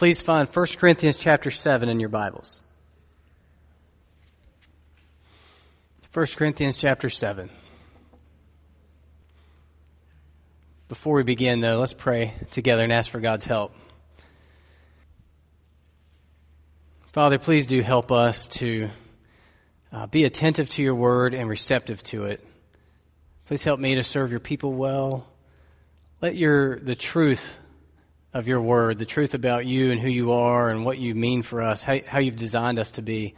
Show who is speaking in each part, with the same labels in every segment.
Speaker 1: please find 1 Corinthians chapter 7 in your Bibles. 1 Corinthians chapter 7. Before we begin, though, let's pray together and ask for God's help. Father, please do help us to uh, be attentive to your word and receptive to it. Please help me to serve your people well. Let your the truth of your word, the truth about you and who you are and what you mean for us, how, how you've designed us to be,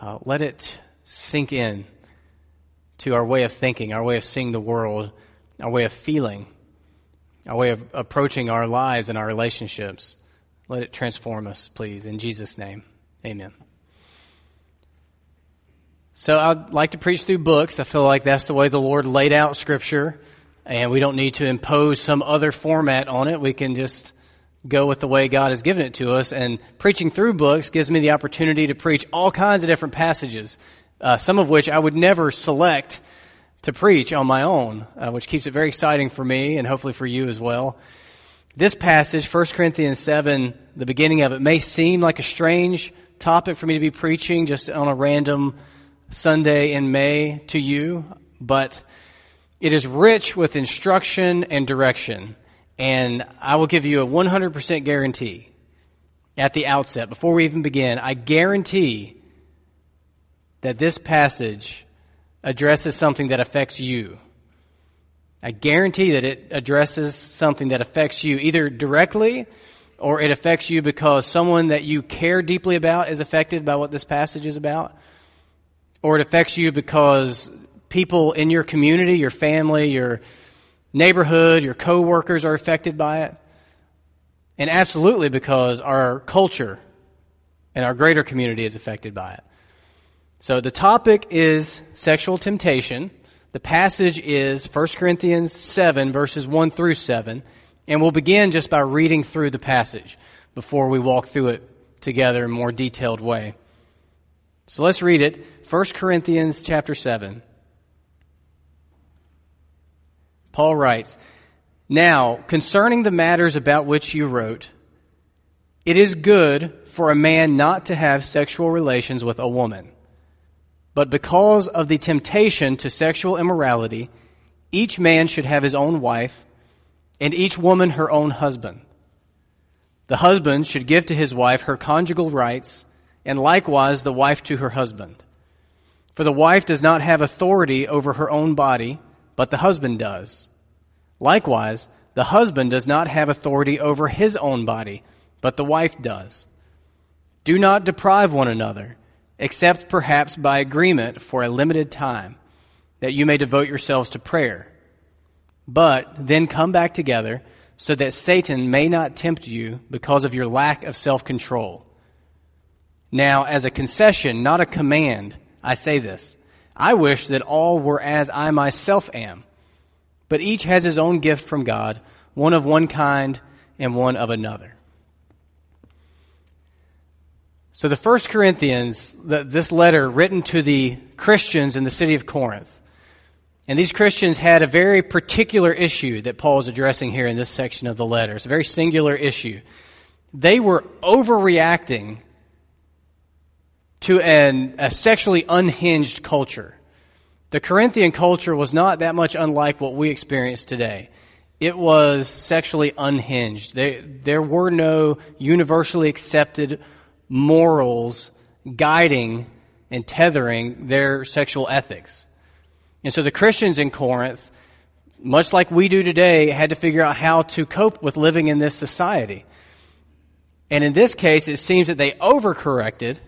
Speaker 1: uh, let it sink in to our way of thinking, our way of seeing the world, our way of feeling, our way of approaching our lives and our relationships. Let it transform us, please. In Jesus' name, amen. So I'd like to preach through books. I feel like that's the way the Lord laid out Scripture, and we don't need to impose some other format on it. We can just go with the way God has given it to us. And preaching through books gives me the opportunity to preach all kinds of different passages, uh, some of which I would never select to preach on my own, uh, which keeps it very exciting for me and hopefully for you as well. This passage, 1 Corinthians 7, the beginning of it, may seem like a strange topic for me to be preaching just on a random Sunday in May to you, but it is rich with instruction and direction. And I will give you a 100% guarantee at the outset, before we even begin, I guarantee that this passage addresses something that affects you. I guarantee that it addresses something that affects you either directly or it affects you because someone that you care deeply about is affected by what this passage is about, or it affects you because people in your community, your family, your neighborhood, your coworkers are affected by it, and absolutely because our culture and our greater community is affected by it. So the topic is sexual temptation. The passage is 1 Corinthians 7, verses 1 through 7. And we'll begin just by reading through the passage before we walk through it together in a more detailed way. So let's read it. 1 Corinthians chapter 7. Paul writes, Now, concerning the matters about which you wrote, it is good for a man not to have sexual relations with a woman but because of the temptation to sexual immorality, each man should have his own wife, and each woman her own husband. The husband should give to his wife her conjugal rights, and likewise the wife to her husband. For the wife does not have authority over her own body, but the husband does. Likewise, the husband does not have authority over his own body, but the wife does. Do not deprive one another except perhaps by agreement for a limited time, that you may devote yourselves to prayer. But then come back together so that Satan may not tempt you because of your lack of self control. Now, as a concession, not a command, I say this. I wish that all were as I myself am. But each has his own gift from God, one of one kind and one of another. So, the First Corinthians, the, this letter written to the Christians in the city of Corinth. And these Christians had a very particular issue that Paul is addressing here in this section of the letter. It's a very singular issue. They were overreacting to an, a sexually unhinged culture. The Corinthian culture was not that much unlike what we experience today. It was sexually unhinged. There, there were no universally accepted morals guiding and tethering their sexual ethics. And so the Christians in Corinth, much like we do today, had to figure out how to cope with living in this society. And in this case, it seems that they overcorrected.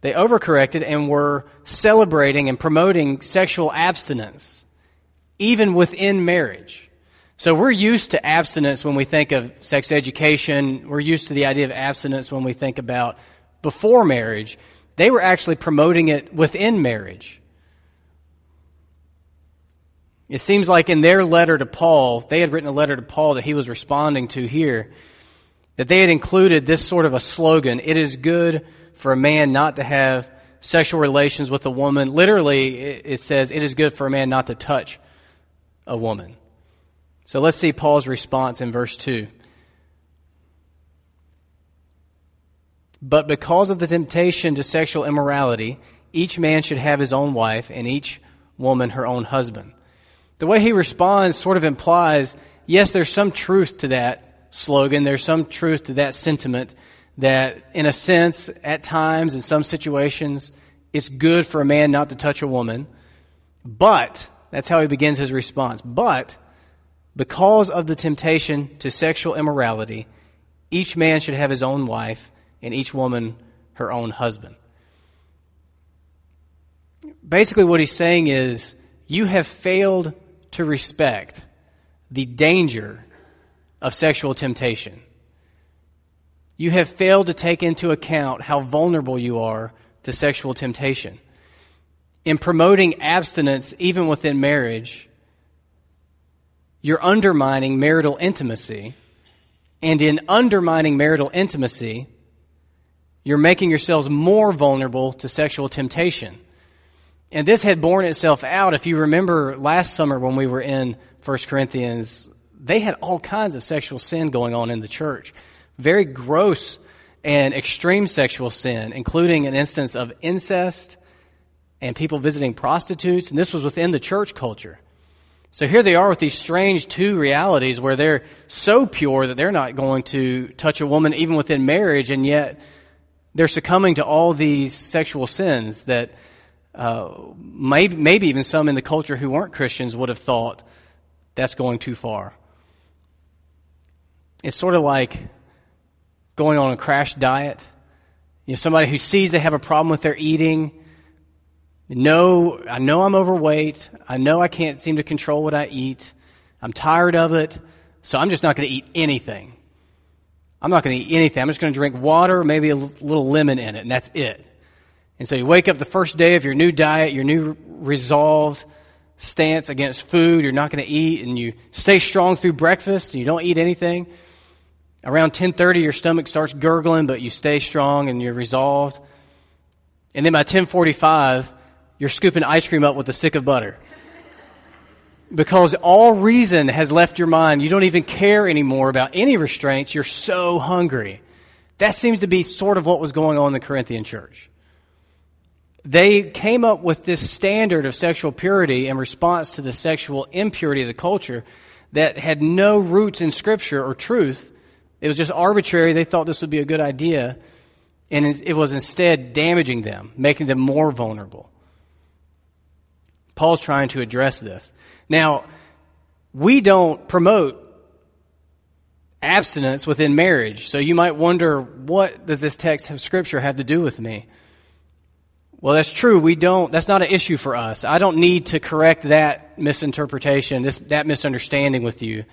Speaker 1: They overcorrected and were celebrating and promoting sexual abstinence, even within marriage. So we're used to abstinence when we think of sex education. We're used to the idea of abstinence when we think about before marriage. They were actually promoting it within marriage. It seems like in their letter to Paul, they had written a letter to Paul that he was responding to here, that they had included this sort of a slogan It is good for a man not to have sexual relations with a woman. Literally, it says, It is good for a man not to touch a woman. So let's see Paul's response in verse 2. But because of the temptation to sexual immorality, each man should have his own wife, and each woman her own husband. The way he responds sort of implies yes, there's some truth to that slogan, there's some truth to that sentiment that, in a sense, at times, in some situations, it's good for a man not to touch a woman. But, that's how he begins his response. But, because of the temptation to sexual immorality, each man should have his own wife, and each woman her own husband. Basically, what he's saying is you have failed to respect the danger of sexual temptation. You have failed to take into account how vulnerable you are to sexual temptation. In promoting abstinence, even within marriage, you're undermining marital intimacy. And in undermining marital intimacy, you're making yourselves more vulnerable to sexual temptation. And this had borne itself out. If you remember last summer when we were in 1 Corinthians, they had all kinds of sexual sin going on in the church. Very gross and extreme sexual sin, including an instance of incest and people visiting prostitutes. And this was within the church culture. So here they are with these strange two realities where they're so pure that they're not going to touch a woman even within marriage, and yet they're succumbing to all these sexual sins that uh, maybe, maybe even some in the culture who weren't Christians would have thought that's going too far. It's sort of like going on a crash diet. You know, somebody who sees they have a problem with their eating. No, I know I'm overweight. I know I can't seem to control what I eat. I'm tired of it. So I'm just not going to eat anything. I'm not going to eat anything. I'm just going to drink water, maybe a little lemon in it, and that's it. And so you wake up the first day of your new diet, your new resolved stance against food. You're not going to eat, and you stay strong through breakfast, and you don't eat anything. Around 10:30, your stomach starts gurgling, but you stay strong and you're resolved. And then by 10:45, you're scooping ice cream up with a stick of butter. Because all reason has left your mind. You don't even care anymore about any restraints. You're so hungry. That seems to be sort of what was going on in the Corinthian church they came up with this standard of sexual purity in response to the sexual impurity of the culture that had no roots in Scripture or truth. It was just arbitrary. They thought this would be a good idea, and it was instead damaging them, making them more vulnerable. Paul's trying to address this. Now, we don't promote abstinence within marriage, so you might wonder what does this text of Scripture have to do with me? Well, that's true. We don't, that's not an issue for us. I don't need to correct that misinterpretation, this, that misunderstanding with you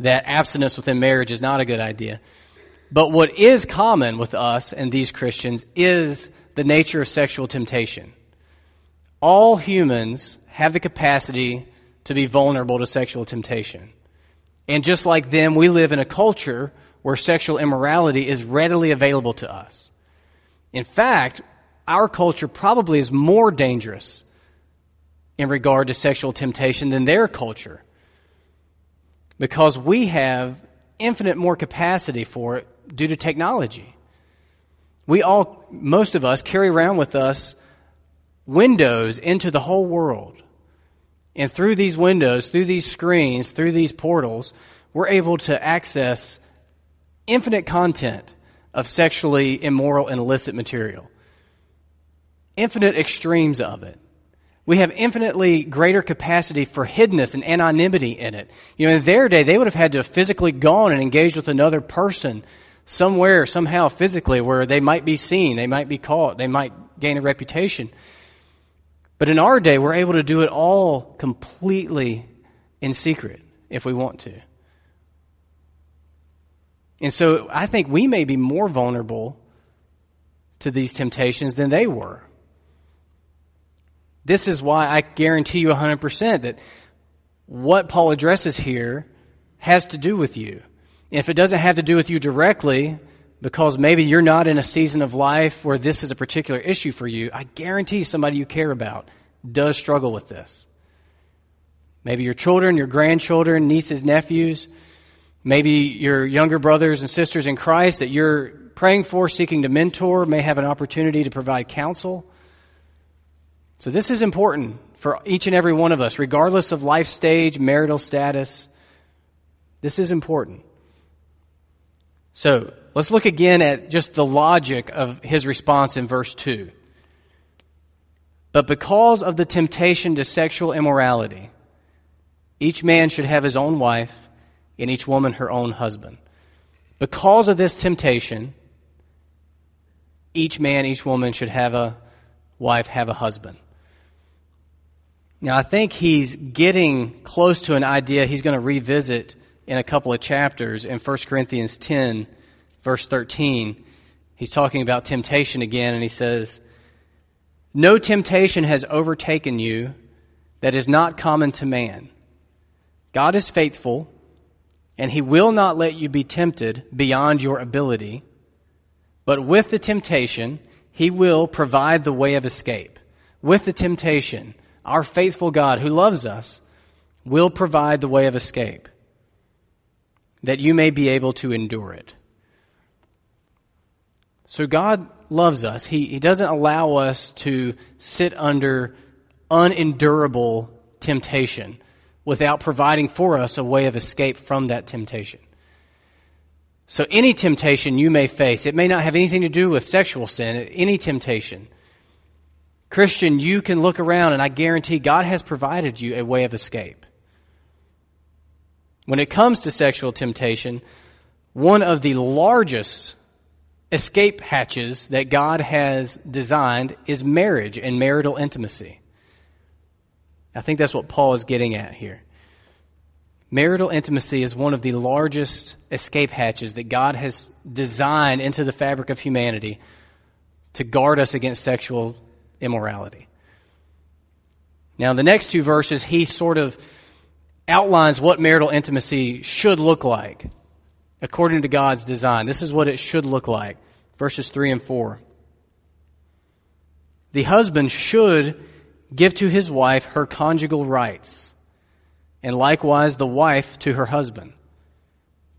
Speaker 1: that abstinence within marriage is not a good idea. But what is common with us and these Christians is the nature of sexual temptation. All humans have the capacity to be vulnerable to sexual temptation. And just like them, we live in a culture where sexual immorality is readily available to us. In fact, our culture probably is more dangerous in regard to sexual temptation than their culture because we have infinite more capacity for it due to technology. We all, most of us, carry around with us windows into the whole world. And through these windows, through these screens, through these portals, we're able to access infinite content of sexually immoral and illicit material infinite extremes of it. We have infinitely greater capacity for hiddenness and anonymity in it. You know, in their day, they would have had to have physically gone and engaged with another person somewhere, somehow, physically, where they might be seen, they might be caught, they might gain a reputation. But in our day, we're able to do it all completely in secret if we want to. And so I think we may be more vulnerable to these temptations than they were. This is why I guarantee you 100% that what Paul addresses here has to do with you. if it doesn't have to do with you directly, because maybe you're not in a season of life where this is a particular issue for you, I guarantee somebody you care about does struggle with this. Maybe your children, your grandchildren, nieces, nephews, maybe your younger brothers and sisters in Christ that you're praying for, seeking to mentor, may have an opportunity to provide counsel. So, this is important for each and every one of us, regardless of life stage, marital status. This is important. So, let's look again at just the logic of his response in verse 2. But because of the temptation to sexual immorality, each man should have his own wife, and each woman her own husband. Because of this temptation, each man, each woman should have a wife, have a husband. Now, I think he's getting close to an idea he's going to revisit in a couple of chapters in 1 Corinthians 10, verse 13. He's talking about temptation again, and he says, No temptation has overtaken you that is not common to man. God is faithful, and he will not let you be tempted beyond your ability. But with the temptation, he will provide the way of escape. With the temptation, our faithful God who loves us will provide the way of escape that you may be able to endure it. So God loves us. He, he doesn't allow us to sit under unendurable temptation without providing for us a way of escape from that temptation. So, any temptation you may face, it may not have anything to do with sexual sin, any temptation. Christian, you can look around and I guarantee God has provided you a way of escape. When it comes to sexual temptation, one of the largest escape hatches that God has designed is marriage and marital intimacy. I think that's what Paul is getting at here. Marital intimacy is one of the largest escape hatches that God has designed into the fabric of humanity to guard us against sexual immorality. Now, the next two verses, he sort of outlines what marital intimacy should look like according to God's design. This is what it should look like. Verses 3 and 4. The husband should give to his wife her conjugal rights and likewise the wife to her husband.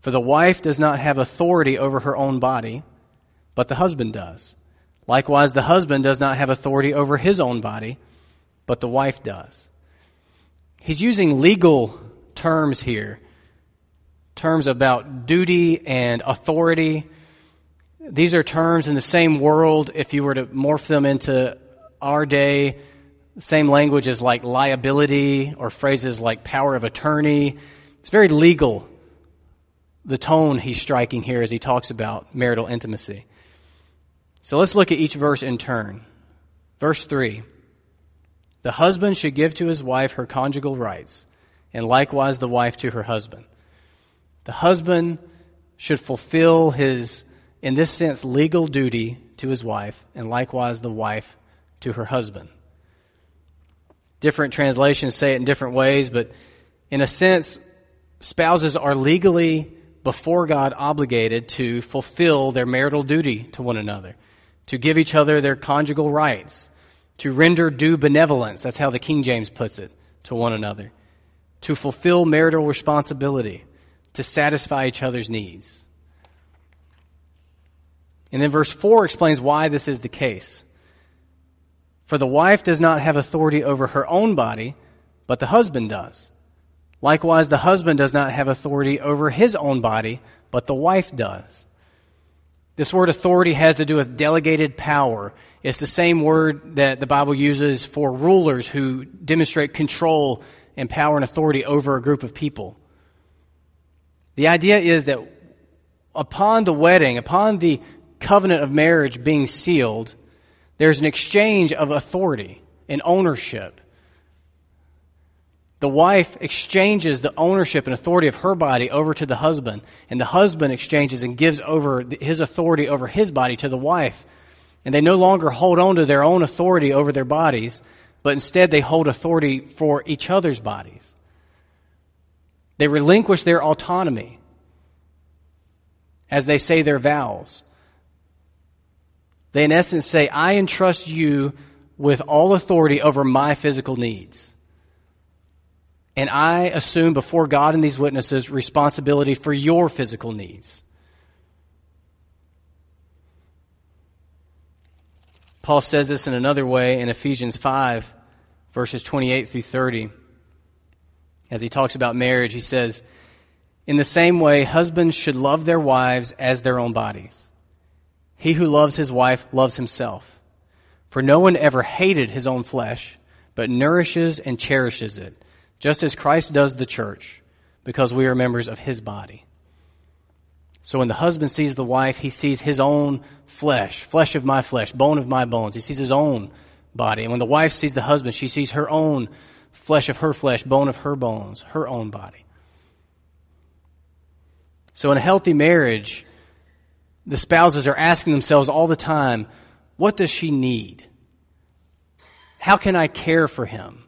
Speaker 1: For the wife does not have authority over her own body, but the husband does. Likewise, the husband does not have authority over his own body, but the wife does. He's using legal terms here, terms about duty and authority. These are terms in the same world, if you were to morph them into our day, same language as like liability or phrases like power of attorney. It's very legal, the tone he's striking here as he talks about marital intimacy. So let's look at each verse in turn. Verse 3 The husband should give to his wife her conjugal rights, and likewise the wife to her husband. The husband should fulfill his, in this sense, legal duty to his wife, and likewise the wife to her husband. Different translations say it in different ways, but in a sense, spouses are legally before God obligated to fulfill their marital duty to one another, to give each other their conjugal rights, to render due benevolence, that's how the King James puts it, to one another, to fulfill marital responsibility, to satisfy each other's needs. And then verse 4 explains why this is the case. For the wife does not have authority over her own body, but the husband does. Likewise, the husband does not have authority over his own body, but the wife does. This word authority has to do with delegated power. It's the same word that the Bible uses for rulers who demonstrate control and power and authority over a group of people. The idea is that upon the wedding, upon the covenant of marriage being sealed, there's an exchange of authority and ownership. The wife exchanges the ownership and authority of her body over to the husband, and the husband exchanges and gives over his authority over his body to the wife. And they no longer hold on to their own authority over their bodies, but instead they hold authority for each other's bodies. They relinquish their autonomy as they say their vows. They, in essence, say, I entrust you with all authority over my physical needs. And I assume before God and these witnesses responsibility for your physical needs. Paul says this in another way in Ephesians 5, verses 28 through 30. As he talks about marriage, he says, In the same way, husbands should love their wives as their own bodies. He who loves his wife loves himself. For no one ever hated his own flesh, but nourishes and cherishes it, just as Christ does the church, because we are members of his body. So when the husband sees the wife, he sees his own flesh, flesh of my flesh, bone of my bones. He sees his own body. And when the wife sees the husband, she sees her own flesh of her flesh, bone of her bones, her own body. So in a healthy marriage, the spouses are asking themselves all the time, what does she need? How can I care for him?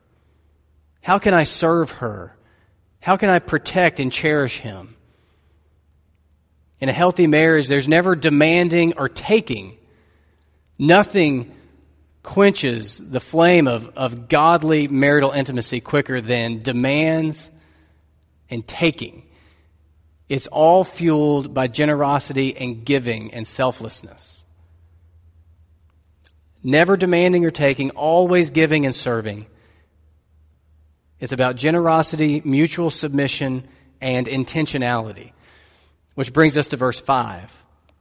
Speaker 1: How can I serve her? How can I protect and cherish him? In a healthy marriage, there's never demanding or taking. Nothing quenches the flame of, of godly marital intimacy quicker than demands and taking. It's all fueled by generosity and giving and selflessness. Never demanding or taking, always giving and serving. It's about generosity, mutual submission, and intentionality. Which brings us to verse 5,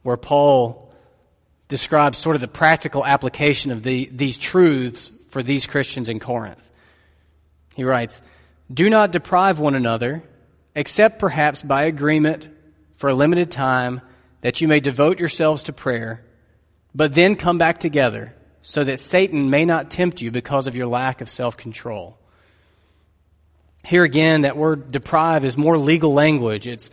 Speaker 1: where Paul describes sort of the practical application of the, these truths for these Christians in Corinth. He writes, Do not deprive one another except perhaps by agreement for a limited time, that you may devote yourselves to prayer, but then come back together, so that Satan may not tempt you because of your lack of self control. Here again, that word deprive is more legal language. It's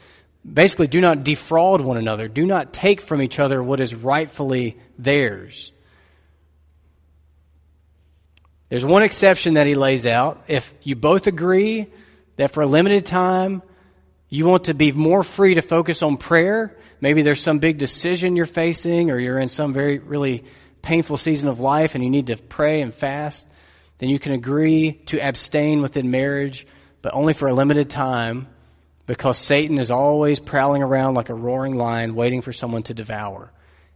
Speaker 1: basically do not defraud one another, do not take from each other what is rightfully theirs. There's one exception that he lays out. If you both agree that for a limited time you want to be more free to focus on prayer. Maybe there's some big decision you're facing, or you're in some very, really painful season of life and you need to pray and fast. Then you can agree to abstain within marriage, but only for a limited time because Satan is always prowling around like a roaring lion waiting for someone to devour.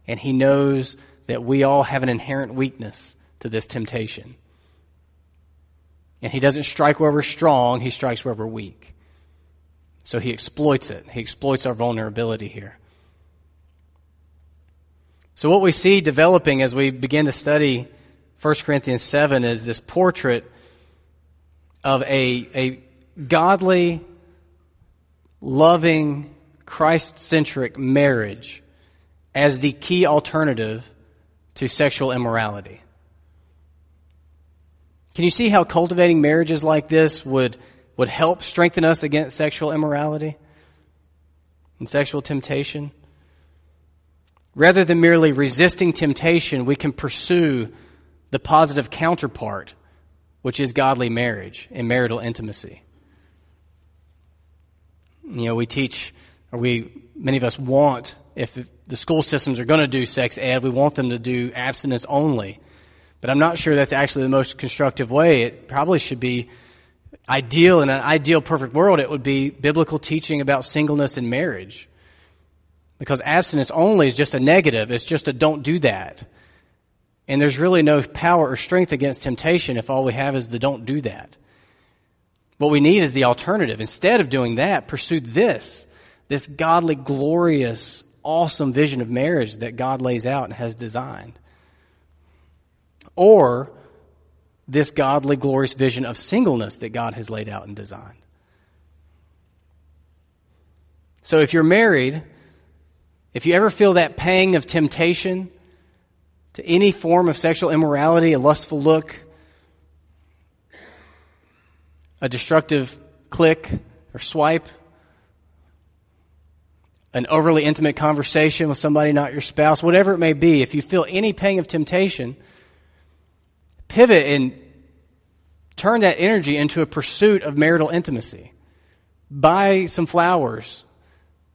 Speaker 1: And he knows that we all have an inherent weakness to this temptation. And he doesn't strike where we're strong, he strikes where we're weak. So he exploits it. He exploits our vulnerability here. So, what we see developing as we begin to study 1 Corinthians 7 is this portrait of a, a godly, loving, Christ centric marriage as the key alternative to sexual immorality. Can you see how cultivating marriages like this would would help strengthen us against sexual immorality and sexual temptation. Rather than merely resisting temptation, we can pursue the positive counterpart, which is godly marriage and marital intimacy. You know, we teach, or we, many of us want, if the school systems are going to do sex ed, we want them to do abstinence only. But I'm not sure that's actually the most constructive way. It probably should be ideal, in an ideal perfect world, it would be biblical teaching about singleness and marriage. Because abstinence only is just a negative. It's just a don't do that. And there's really no power or strength against temptation if all we have is the don't do that. What we need is the alternative. Instead of doing that, pursue this, this godly, glorious, awesome vision of marriage that God lays out and has designed. Or this godly, glorious vision of singleness that God has laid out and designed. So if you're married, if you ever feel that pang of temptation to any form of sexual immorality, a lustful look, a destructive click or swipe, an overly intimate conversation with somebody not your spouse, whatever it may be, if you feel any pang of temptation, pivot and turn that energy into a pursuit of marital intimacy. Buy some flowers.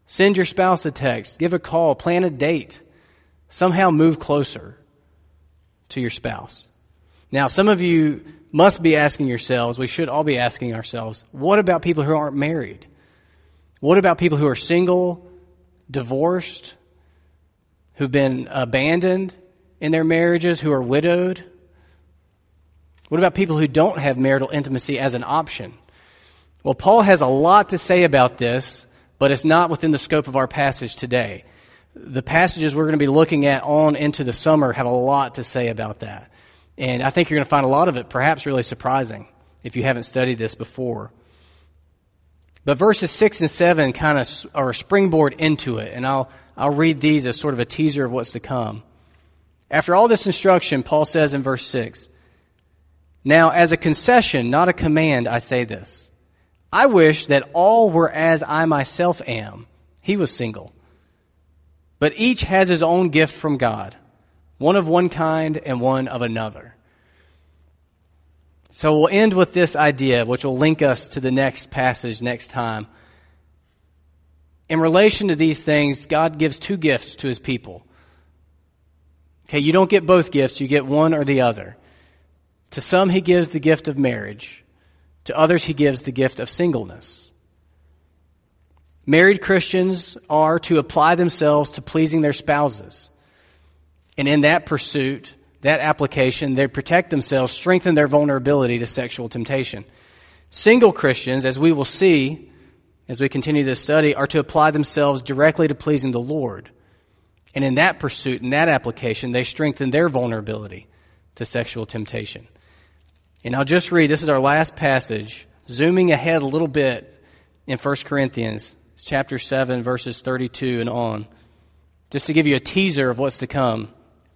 Speaker 1: Send your spouse a text. Give a call. Plan a date. Somehow move closer to your spouse. Now, some of you must be asking yourselves, we should all be asking ourselves, what about people who aren't married? What about people who are single, divorced, who've been abandoned, in their marriages who are widowed? What about people who don't have marital intimacy as an option? Well, Paul has a lot to say about this, but it's not within the scope of our passage today. The passages we're going to be looking at on into the summer have a lot to say about that. And I think you're going to find a lot of it perhaps really surprising if you haven't studied this before. But verses 6 and 7 kind of are a springboard into it, and I'll, I'll read these as sort of a teaser of what's to come. After all this instruction, Paul says in verse 6 Now, as a concession, not a command, I say this. I wish that all were as I myself am. He was single. But each has his own gift from God, one of one kind and one of another. So we'll end with this idea, which will link us to the next passage next time. In relation to these things, God gives two gifts to his people. Okay, you don't get both gifts, you get one or the other. To some, he gives the gift of marriage, to others, he gives the gift of singleness. Married Christians are to apply themselves to pleasing their spouses. And in that pursuit, that application, they protect themselves, strengthen their vulnerability to sexual temptation. Single Christians, as we will see as we continue this study, are to apply themselves directly to pleasing the Lord. And in that pursuit, in that application, they strengthen their vulnerability to sexual temptation. And I'll just read this is our last passage, zooming ahead a little bit in 1 Corinthians, chapter 7, verses 32 and on. Just to give you a teaser of what's to come,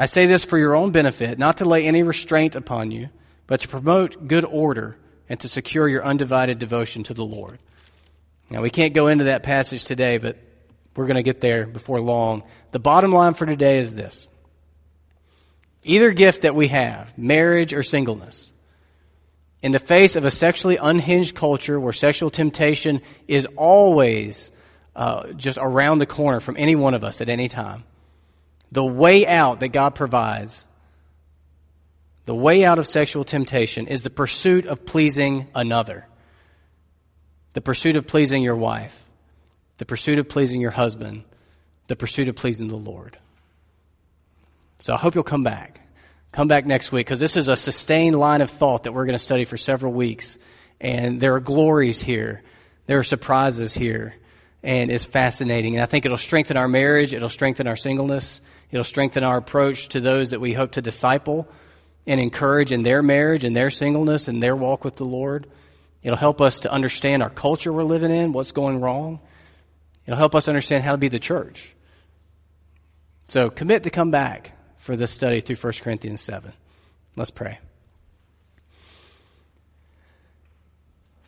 Speaker 1: I say this for your own benefit, not to lay any restraint upon you, but to promote good order and to secure your undivided devotion to the Lord. Now, we can't go into that passage today, but we're going to get there before long. The bottom line for today is this either gift that we have, marriage or singleness, in the face of a sexually unhinged culture where sexual temptation is always uh, just around the corner from any one of us at any time, the way out that God provides, the way out of sexual temptation is the pursuit of pleasing another, the pursuit of pleasing your wife, the pursuit of pleasing your husband, the pursuit of pleasing the Lord. So I hope you'll come back. Come back next week because this is a sustained line of thought that we're going to study for several weeks. And there are glories here, there are surprises here, and it's fascinating. And I think it'll strengthen our marriage, it'll strengthen our singleness, It'll strengthen our approach to those that we hope to disciple and encourage in their marriage and their singleness and their walk with the Lord. It'll help us to understand our culture we're living in, what's going wrong. It'll help us understand how to be the church. So commit to come back for this study through 1 Corinthians 7. Let's pray.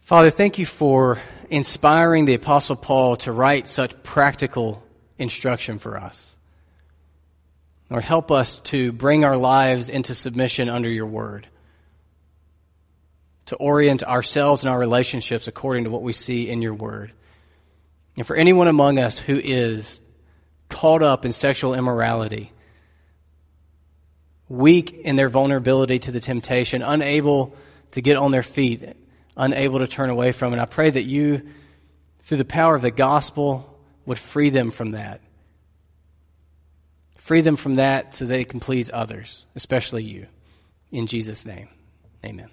Speaker 1: Father, thank you for inspiring the Apostle Paul to write such practical instruction for us. Lord, help us to bring our lives into submission under your word, to orient ourselves and our relationships according to what we see in your word. And for anyone among us who is caught up in sexual immorality, weak in their vulnerability to the temptation, unable to get on their feet, unable to turn away from it, I pray that you, through the power of the gospel, would free them from that Free them from that so they can please others, especially you. In Jesus' name, amen.